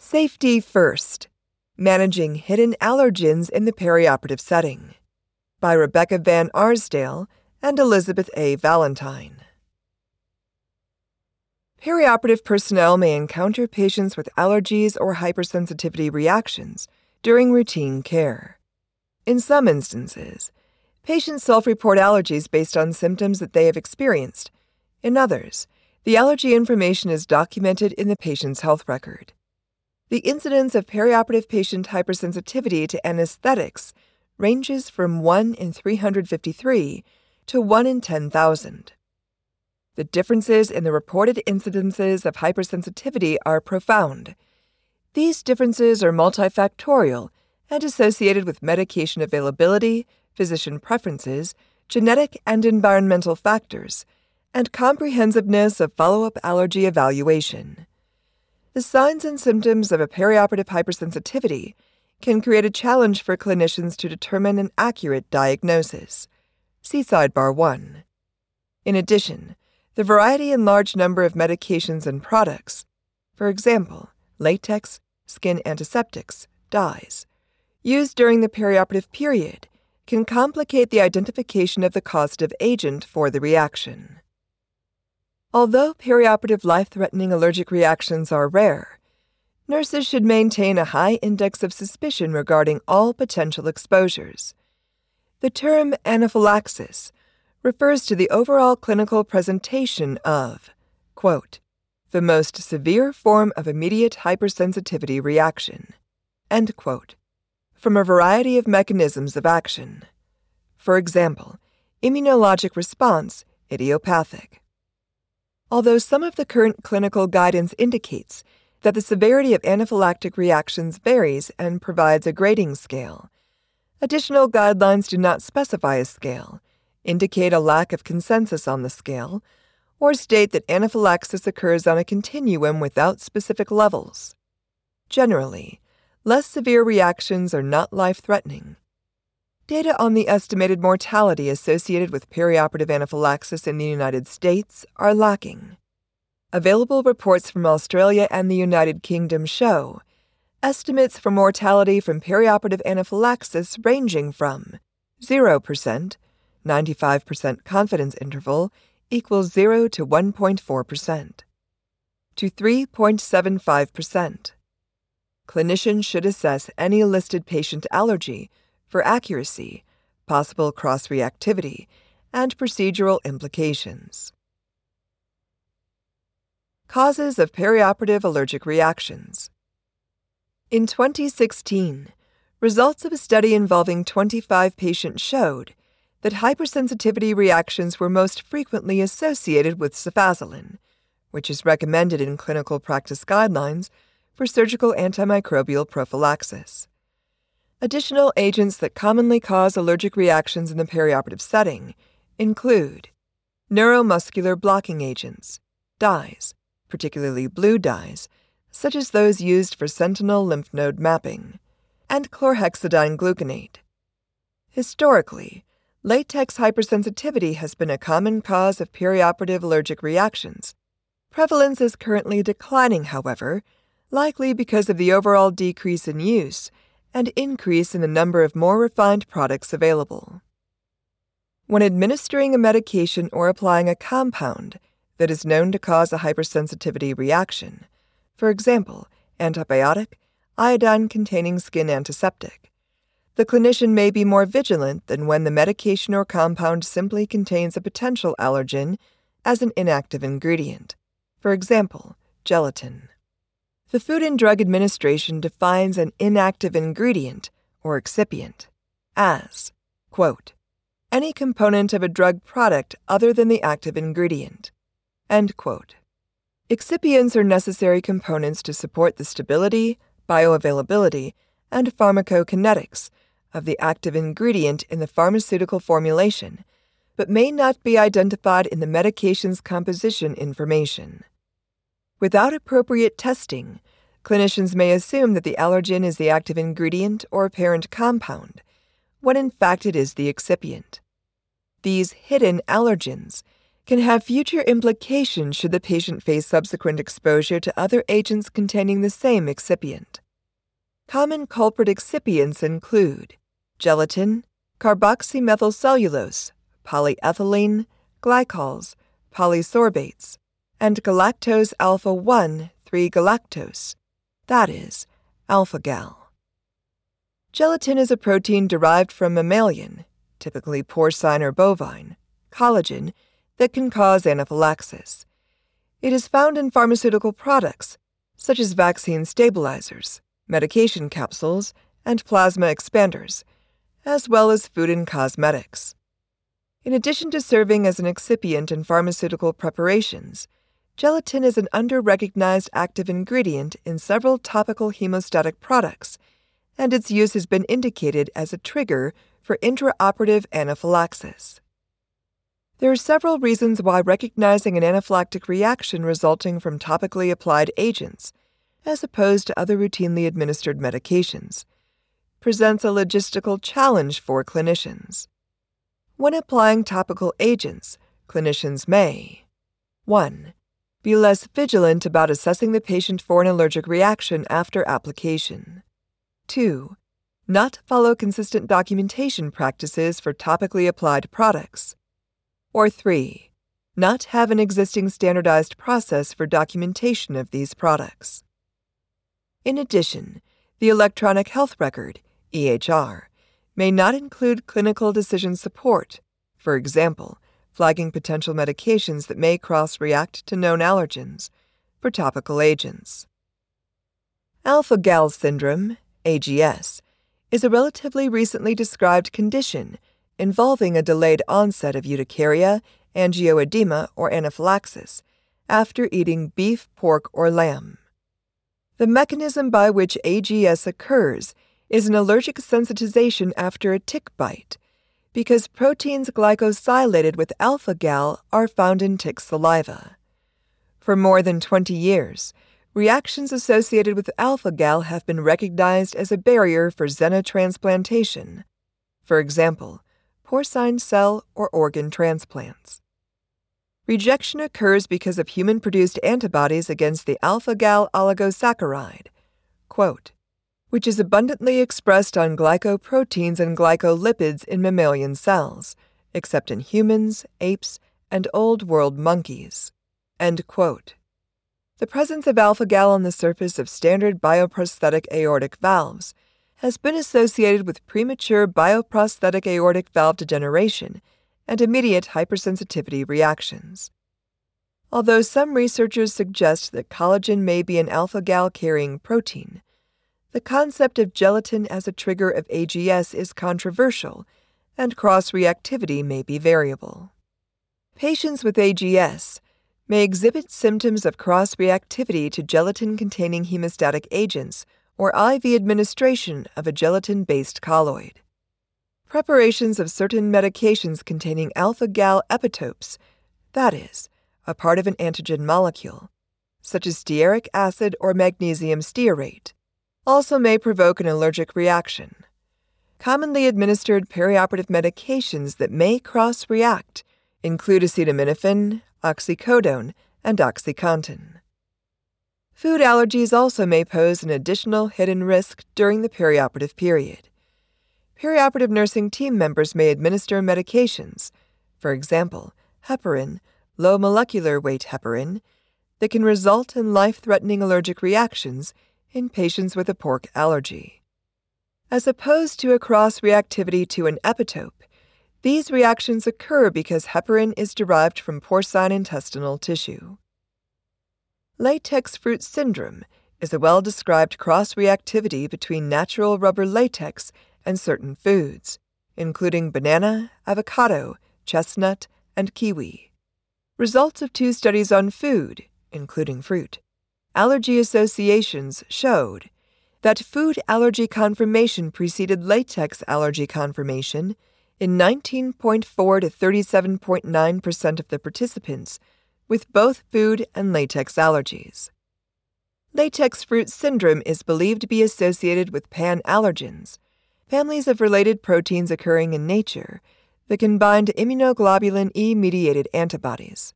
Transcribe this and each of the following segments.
Safety First Managing Hidden Allergens in the Perioperative Setting by Rebecca Van Arsdale and Elizabeth A. Valentine. Perioperative personnel may encounter patients with allergies or hypersensitivity reactions during routine care. In some instances, patients self report allergies based on symptoms that they have experienced. In others, the allergy information is documented in the patient's health record. The incidence of perioperative patient hypersensitivity to anesthetics ranges from 1 in 353 to 1 in 10,000. The differences in the reported incidences of hypersensitivity are profound. These differences are multifactorial and associated with medication availability, physician preferences, genetic and environmental factors, and comprehensiveness of follow up allergy evaluation. The signs and symptoms of a perioperative hypersensitivity can create a challenge for clinicians to determine an accurate diagnosis. See Sidebar 1. In addition, the variety and large number of medications and products, for example, latex, skin antiseptics, dyes, used during the perioperative period, can complicate the identification of the causative agent for the reaction. Although perioperative life threatening allergic reactions are rare, nurses should maintain a high index of suspicion regarding all potential exposures. The term anaphylaxis refers to the overall clinical presentation of, quote, the most severe form of immediate hypersensitivity reaction, end quote, from a variety of mechanisms of action. For example, immunologic response, idiopathic. Although some of the current clinical guidance indicates that the severity of anaphylactic reactions varies and provides a grading scale, additional guidelines do not specify a scale indicate a lack of consensus on the scale, or state that anaphylaxis occurs on a continuum without specific levels. Generally, less severe reactions are not life threatening. Data on the estimated mortality associated with perioperative anaphylaxis in the United States are lacking. Available reports from Australia and the United Kingdom show estimates for mortality from perioperative anaphylaxis ranging from 0% 95% confidence interval equals 0 to 1.4%, to 3.75%. Clinicians should assess any listed patient allergy for accuracy, possible cross reactivity, and procedural implications. Causes of perioperative allergic reactions. In 2016, results of a study involving 25 patients showed that hypersensitivity reactions were most frequently associated with cefazolin, which is recommended in clinical practice guidelines for surgical antimicrobial prophylaxis. Additional agents that commonly cause allergic reactions in the perioperative setting include neuromuscular blocking agents, dyes, particularly blue dyes, such as those used for sentinel lymph node mapping, and chlorhexidine gluconate. Historically, Latex hypersensitivity has been a common cause of perioperative allergic reactions. Prevalence is currently declining, however, likely because of the overall decrease in use and increase in the number of more refined products available. When administering a medication or applying a compound that is known to cause a hypersensitivity reaction, for example, antibiotic, iodine containing skin antiseptic, the clinician may be more vigilant than when the medication or compound simply contains a potential allergen as an inactive ingredient, for example, gelatin. The Food and Drug Administration defines an inactive ingredient, or excipient, as, quote, any component of a drug product other than the active ingredient, end quote. Excipients are necessary components to support the stability, bioavailability, and pharmacokinetics of the active ingredient in the pharmaceutical formulation, but may not be identified in the medication's composition information. Without appropriate testing, clinicians may assume that the allergen is the active ingredient or parent compound, when in fact it is the excipient. These hidden allergens can have future implications should the patient face subsequent exposure to other agents containing the same excipient. Common culprit excipients include gelatin, carboxymethylcellulose, polyethylene, glycols, polysorbates, and galactose alpha 1 3 galactose, that is, alpha gal. Gelatin is a protein derived from mammalian, typically porcine or bovine, collagen that can cause anaphylaxis. It is found in pharmaceutical products, such as vaccine stabilizers, medication capsules, and plasma expanders, as well as food and cosmetics. In addition to serving as an excipient in pharmaceutical preparations, gelatin is an under-recognized active ingredient in several topical hemostatic products, and its use has been indicated as a trigger for intraoperative anaphylaxis. There are several reasons why recognizing an anaphylactic reaction resulting from topically applied agents as opposed to other routinely administered medications, presents a logistical challenge for clinicians. When applying topical agents, clinicians may 1. Be less vigilant about assessing the patient for an allergic reaction after application. 2. Not follow consistent documentation practices for topically applied products. Or 3. Not have an existing standardized process for documentation of these products. In addition, the electronic health record, EHR, may not include clinical decision support, for example, flagging potential medications that may cross react to known allergens for topical agents. Alpha Gal syndrome, AGS, is a relatively recently described condition involving a delayed onset of urticaria, angioedema, or anaphylaxis after eating beef, pork, or lamb. The mechanism by which AGS occurs is an allergic sensitization after a tick bite, because proteins glycosylated with alpha gal are found in tick saliva. For more than 20 years, reactions associated with alpha gal have been recognized as a barrier for xenotransplantation. For example, porcine cell or organ transplants. Rejection occurs because of human produced antibodies against the alpha gal oligosaccharide, quote, which is abundantly expressed on glycoproteins and glycolipids in mammalian cells, except in humans, apes, and old world monkeys. The presence of alpha gal on the surface of standard bioprosthetic aortic valves has been associated with premature bioprosthetic aortic valve degeneration and immediate hypersensitivity reactions. Although some researchers suggest that collagen may be an alpha gal carrying protein, the concept of gelatin as a trigger of AGS is controversial, and cross reactivity may be variable. Patients with AGS may exhibit symptoms of cross reactivity to gelatin containing hemostatic agents or IV administration of a gelatin based colloid. Preparations of certain medications containing alpha gal epitopes, that is, a part of an antigen molecule, such as stearic acid or magnesium stearate, also may provoke an allergic reaction. Commonly administered perioperative medications that may cross react include acetaminophen, oxycodone, and OxyContin. Food allergies also may pose an additional hidden risk during the perioperative period perioperative nursing team members may administer medications, for example, heparin, low molecular weight heparin, that can result in life threatening allergic reactions in patients with a pork allergy. As opposed to a cross reactivity to an epitope, these reactions occur because heparin is derived from porcine intestinal tissue. Latex fruit syndrome is a well described cross reactivity between natural rubber latex and certain foods, including banana, avocado, chestnut, and kiwi. Results of two studies on food, including fruit, allergy associations showed that food allergy confirmation preceded latex allergy confirmation in 19.4 to 37.9% of the participants with both food and latex allergies. Latex fruit syndrome is believed to be associated with pan allergens, families of related proteins occurring in nature that can bind immunoglobulin E mediated antibodies.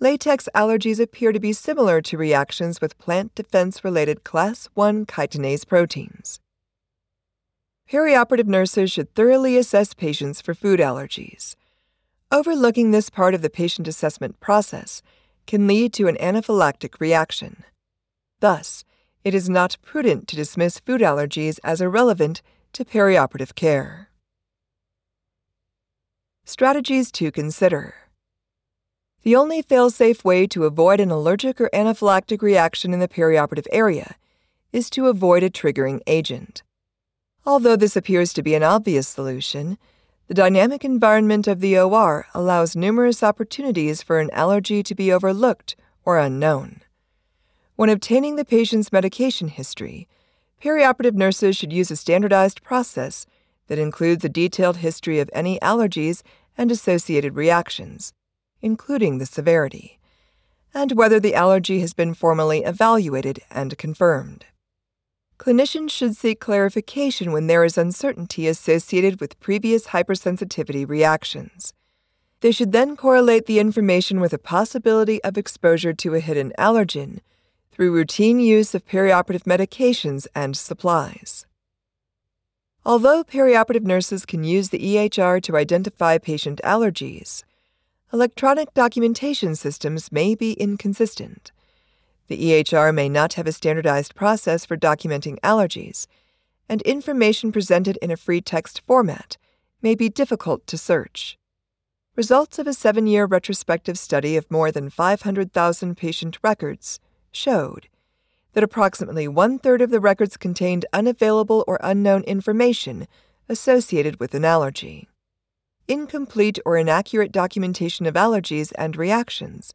Latex allergies appear to be similar to reactions with plant defense related class 1 chitinase proteins. Perioperative nurses should thoroughly assess patients for food allergies. Overlooking this part of the patient assessment process can lead to an anaphylactic reaction. Thus, it is not prudent to dismiss food allergies as irrelevant to perioperative care. Strategies to consider. The only fail-safe way to avoid an allergic or anaphylactic reaction in the perioperative area is to avoid a triggering agent. Although this appears to be an obvious solution, the dynamic environment of the OR allows numerous opportunities for an allergy to be overlooked or unknown. When obtaining the patient's medication history, perioperative nurses should use a standardized process that includes a detailed history of any allergies and associated reactions, including the severity, and whether the allergy has been formally evaluated and confirmed. Clinicians should seek clarification when there is uncertainty associated with previous hypersensitivity reactions. They should then correlate the information with a possibility of exposure to a hidden allergen through routine use of perioperative medications and supplies. Although perioperative nurses can use the EHR to identify patient allergies, electronic documentation systems may be inconsistent. The EHR may not have a standardized process for documenting allergies, and information presented in a free text format may be difficult to search. Results of a seven year retrospective study of more than 500,000 patient records showed that approximately one third of the records contained unavailable or unknown information associated with an allergy. Incomplete or inaccurate documentation of allergies and reactions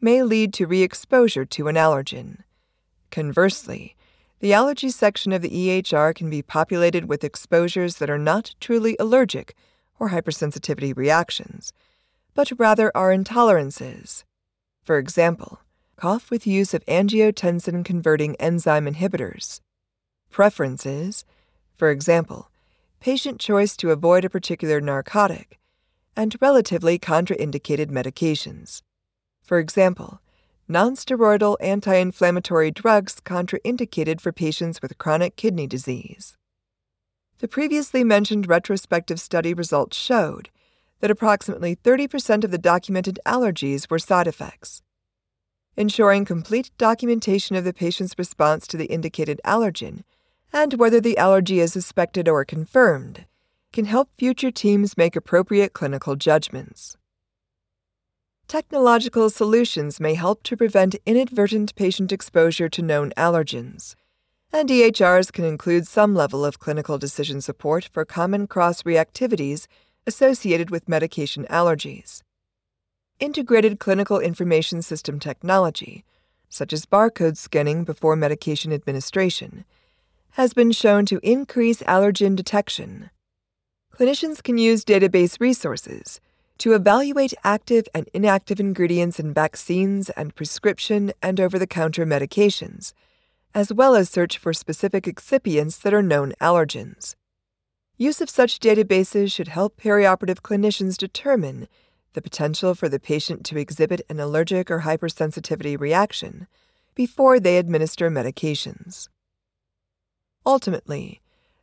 may lead to re exposure to an allergen. Conversely, the allergy section of the EHR can be populated with exposures that are not truly allergic or hypersensitivity reactions, but rather are intolerances. For example, cough with use of angiotensin converting enzyme inhibitors. Preferences, for example, patient choice to avoid a particular narcotic, and relatively contraindicated medications. For example, nonsteroidal anti inflammatory drugs contraindicated for patients with chronic kidney disease. The previously mentioned retrospective study results showed that approximately 30% of the documented allergies were side effects. Ensuring complete documentation of the patient's response to the indicated allergen and whether the allergy is suspected or confirmed can help future teams make appropriate clinical judgments. Technological solutions may help to prevent inadvertent patient exposure to known allergens, and EHRs can include some level of clinical decision support for common cross reactivities associated with medication allergies. Integrated clinical information system technology, such as barcode scanning before medication administration, has been shown to increase allergen detection. Clinicians can use database resources to evaluate active and inactive ingredients in vaccines and prescription and over the counter medications, as well as search for specific excipients that are known allergens. Use of such databases should help perioperative clinicians determine the potential for the patient to exhibit an allergic or hypersensitivity reaction before they administer medications. Ultimately,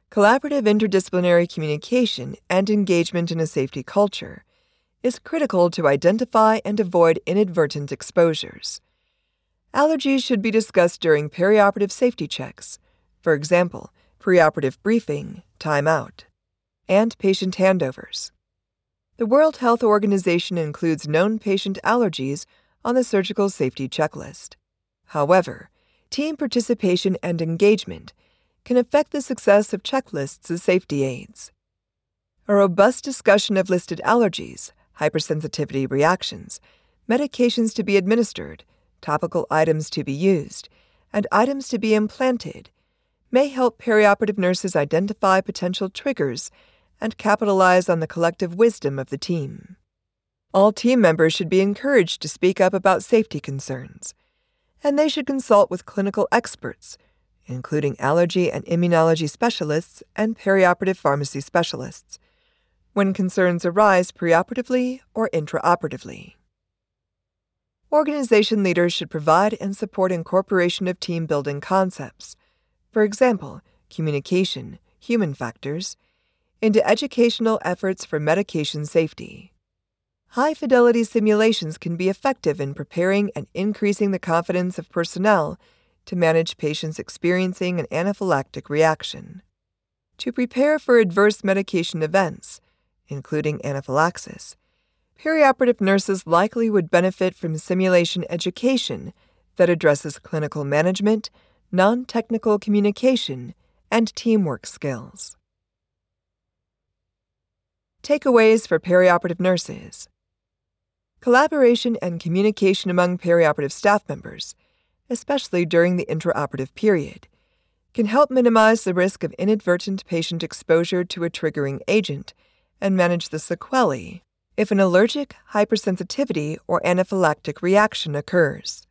collaborative interdisciplinary communication and engagement in a safety culture is critical to identify and avoid inadvertent exposures. Allergies should be discussed during perioperative safety checks, for example, preoperative briefing, timeout, and patient handovers. The World Health Organization includes known patient allergies on the surgical safety checklist. However, team participation and engagement can affect the success of checklists as safety aids. A robust discussion of listed allergies, hypersensitivity reactions, medications to be administered, topical items to be used, and items to be implanted may help perioperative nurses identify potential triggers and capitalize on the collective wisdom of the team. All team members should be encouraged to speak up about safety concerns, and they should consult with clinical experts, including allergy and immunology specialists and perioperative pharmacy specialists, when concerns arise preoperatively or intraoperatively. Organization leaders should provide and support incorporation of team building concepts, for example, communication, human factors, into educational efforts for medication safety. High fidelity simulations can be effective in preparing and increasing the confidence of personnel to manage patients experiencing an anaphylactic reaction. To prepare for adverse medication events, including anaphylaxis, perioperative nurses likely would benefit from simulation education that addresses clinical management, non technical communication, and teamwork skills. Takeaways for perioperative nurses Collaboration and communication among perioperative staff members, especially during the intraoperative period, can help minimize the risk of inadvertent patient exposure to a triggering agent and manage the sequelae if an allergic, hypersensitivity, or anaphylactic reaction occurs.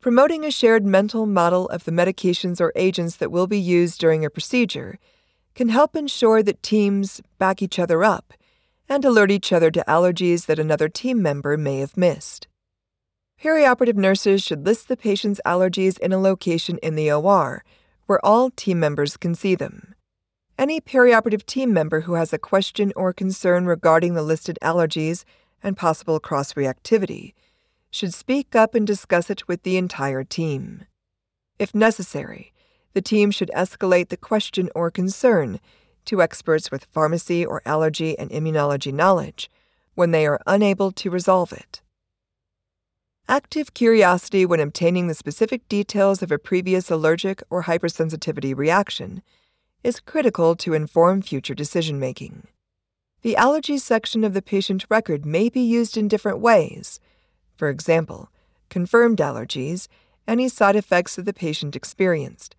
Promoting a shared mental model of the medications or agents that will be used during a procedure can help ensure that teams back each other up and alert each other to allergies that another team member may have missed. Perioperative nurses should list the patient's allergies in a location in the OR where all team members can see them. Any perioperative team member who has a question or concern regarding the listed allergies and possible cross reactivity should speak up and discuss it with the entire team. If necessary, the team should escalate the question or concern to experts with pharmacy or allergy and immunology knowledge when they are unable to resolve it. Active curiosity when obtaining the specific details of a previous allergic or hypersensitivity reaction is critical to inform future decision making. The allergy section of the patient record may be used in different ways. For example, confirmed allergies, any side effects that the patient experienced,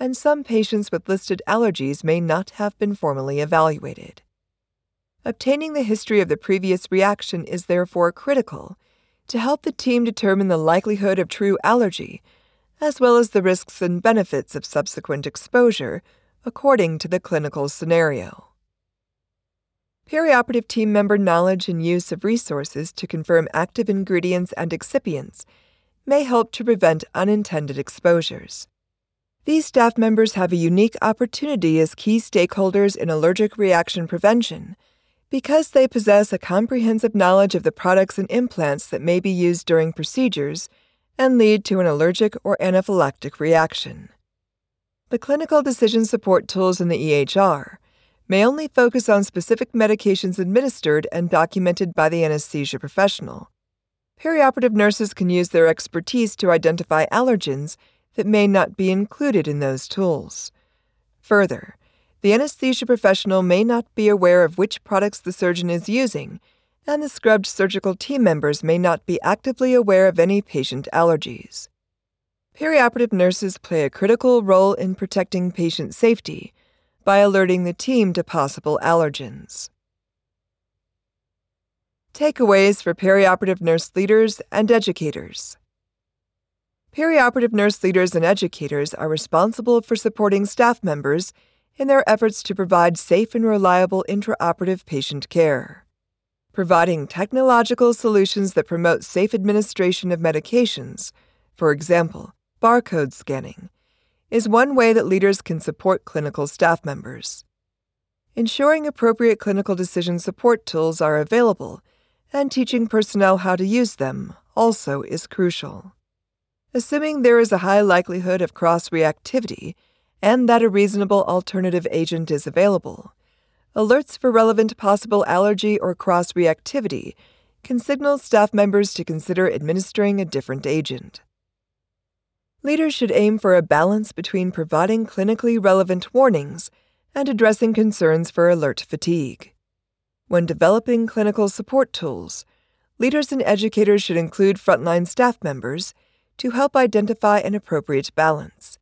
and some patients with listed allergies may not have been formally evaluated. Obtaining the history of the previous reaction is therefore critical to help the team determine the likelihood of true allergy, as well as the risks and benefits of subsequent exposure according to the clinical scenario. Perioperative team member knowledge and use of resources to confirm active ingredients and excipients may help to prevent unintended exposures. These staff members have a unique opportunity as key stakeholders in allergic reaction prevention because they possess a comprehensive knowledge of the products and implants that may be used during procedures and lead to an allergic or anaphylactic reaction. The clinical decision support tools in the EHR may only focus on specific medications administered and documented by the anesthesia professional. Perioperative nurses can use their expertise to identify allergens that may not be included in those tools. Further, the anesthesia professional may not be aware of which products the surgeon is using, and the scrubbed surgical team members may not be actively aware of any patient allergies. Perioperative nurses play a critical role in protecting patient safety by alerting the team to possible allergens. Takeaways for perioperative nurse leaders and educators. Perioperative nurse leaders and educators are responsible for supporting staff members in their efforts to provide safe and reliable intraoperative patient care. Providing technological solutions that promote safe administration of medications, for example, barcode scanning, is one way that leaders can support clinical staff members. Ensuring appropriate clinical decision support tools are available and teaching personnel how to use them also is crucial. Assuming there is a high likelihood of cross reactivity and that a reasonable alternative agent is available, alerts for relevant possible allergy or cross reactivity can signal staff members to consider administering a different agent. Leaders should aim for a balance between providing clinically relevant warnings and addressing concerns for alert fatigue. When developing clinical support tools, leaders and educators should include frontline staff members to help identify an appropriate balance.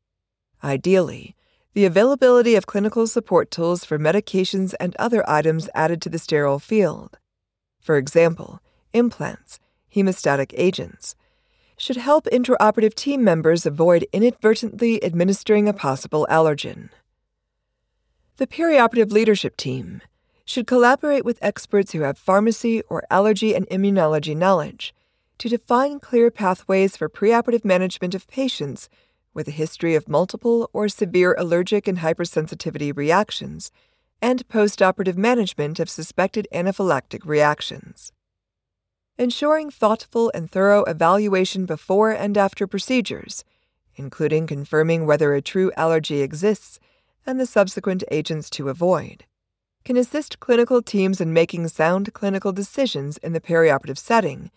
Ideally, the availability of clinical support tools for medications and other items added to the sterile field, for example, implants, hemostatic agents, should help intraoperative team members avoid inadvertently administering a possible allergen. The perioperative leadership team should collaborate with experts who have pharmacy or allergy and immunology knowledge to define clear pathways for preoperative management of patients with a history of multiple or severe allergic and hypersensitivity reactions and postoperative management of suspected anaphylactic reactions. Ensuring thoughtful and thorough evaluation before and after procedures, including confirming whether a true allergy exists and the subsequent agents to avoid, can assist clinical teams in making sound clinical decisions in the perioperative setting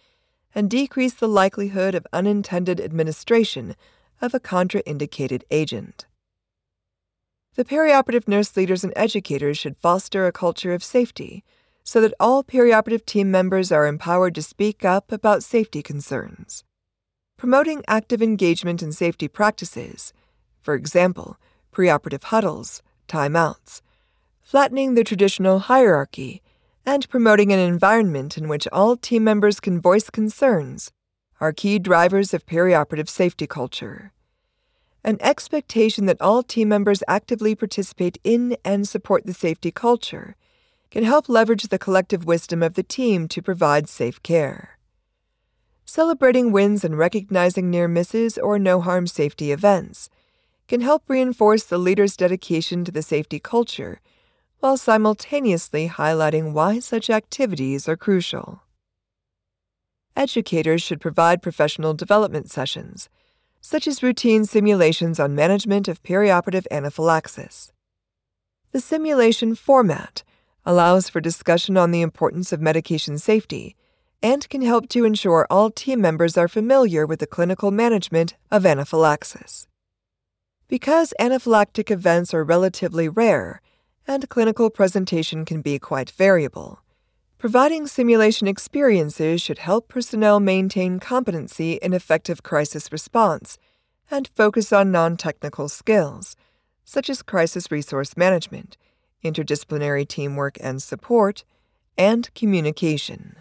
and decrease the likelihood of unintended administration of a contraindicated agent. The perioperative nurse leaders and educators should foster a culture of safety so that all perioperative team members are empowered to speak up about safety concerns. Promoting active engagement in safety practices, for example, preoperative huddles, timeouts, flattening the traditional hierarchy, and promoting an environment in which all team members can voice concerns are key drivers of perioperative safety culture. An expectation that all team members actively participate in and support the safety culture can help leverage the collective wisdom of the team to provide safe care. Celebrating wins and recognizing near misses or no harm safety events can help reinforce the leader's dedication to the safety culture while simultaneously highlighting why such activities are crucial. Educators should provide professional development sessions, such as routine simulations on management of perioperative anaphylaxis. The simulation format allows for discussion on the importance of medication safety and can help to ensure all team members are familiar with the clinical management of anaphylaxis. Because anaphylactic events are relatively rare, and clinical presentation can be quite variable. Providing simulation experiences should help personnel maintain competency in effective crisis response and focus on non technical skills, such as crisis resource management, interdisciplinary teamwork and support, and communication.